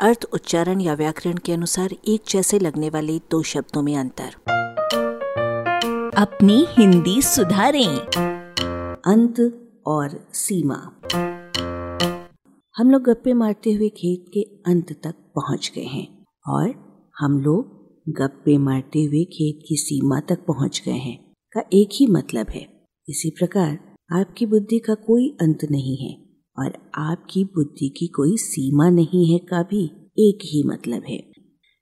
अर्थ उच्चारण या व्याकरण के अनुसार एक जैसे लगने वाले दो शब्दों में अंतर। अपनी हिंदी सुधारें। अंत और सीमा। हम लोग गप्पे मारते हुए खेत के अंत तक पहुँच गए हैं और हम लोग गप्पे मारते हुए खेत की सीमा तक पहुँच गए हैं। का एक ही मतलब है। इसी प्रकार आपकी बुद्धि का कोई अंत नहीं है। और आपकी बुद्धि की कोई सीमा नहीं है का भी एक ही मतलब है।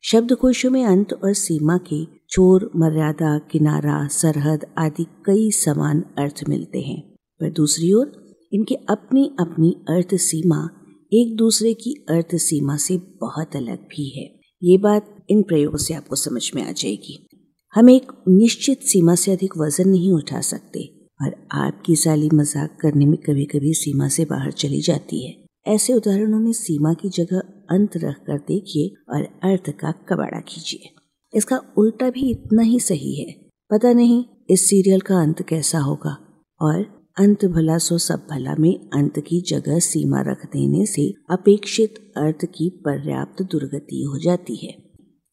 शब्दकोशों में अंत और सीमा के चोर मर्यादा, किनारा, सरहद आदि कई समान अर्थ मिलते हैं। पर दूसरी ओर, इनके अपनी अपनी अर्थ सीमा एक दूसरे की अर्थ सीमा से बहुत अलग भी है। ये बात इन प्रयोगों से आपको समझ में आ जाएगी। हम एक निश्चित सीमा से अधिक वज़न नहीं उठा सकते। और आपकी साली मज़ाक करने में कभी कभी सीमा से बाहर चली जाती है। ऐसे उदाहरणों में सीमा की जगह अंत रख कर देखिए और अर्थ का कबाड़ा कीजिए। इसका उल्टा भी इतना ही सही है। पता नहीं इस सीरियल का अंत कैसा होगा और अंत भला सो सब भला में अंत की जगह सीमा रख देने से अपेक्षित अर्थ की पर्याप्त दुर्गति हो जाती है।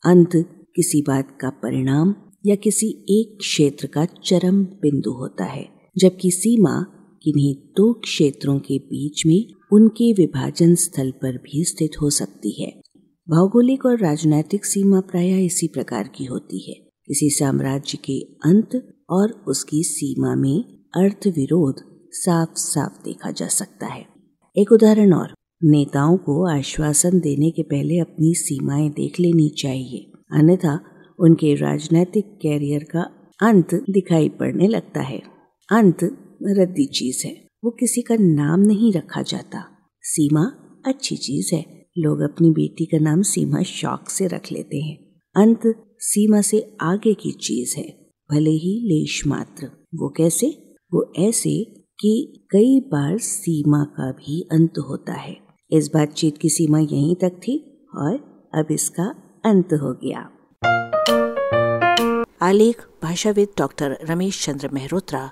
अंत किसी बात का परिणाम या किसी एक क्षेत्र का चरम बिंदु होता है। जबकि सीमा किन्हीं दो क्षेत्रों के बीच में उनके विभाजन स्थल पर भी स्थित हो सकती है। भौगोलिक और राजनैतिक सीमा प्राय इसी प्रकार की होती है। किसी साम्राज्य के अंत और उसकी सीमा में अर्थ विरोध साफ़ साफ़ देखा जा सकता है। एक उदाहरण और, नेताओं को आश्वासन देने के पहले अपनी सीमाएँ देख लेनी चाहिए, अन्यथा उनके राजनैतिक कैरियर का अंत दिखाई पड़ने लगता है। अंत रद्दी चीज़ है। वो किसी का नाम नहीं रखा जाता। सीमा अच्छी चीज़ है। लोग अपनी बेटी का नाम सीमा शौक से रख लेते हैं। अंत सीमा से आगे की चीज़ है। भले ही लेश मात्र। वो कैसे? वो ऐसे कि कई बार सीमा का भी अंत होता है। इस बातचीत की सीमा यहीं तक थी और अब इसका अंत हो गया। आलेख, भाषाविद डॉक्टर रमेश चंद्र मेहरोत्रा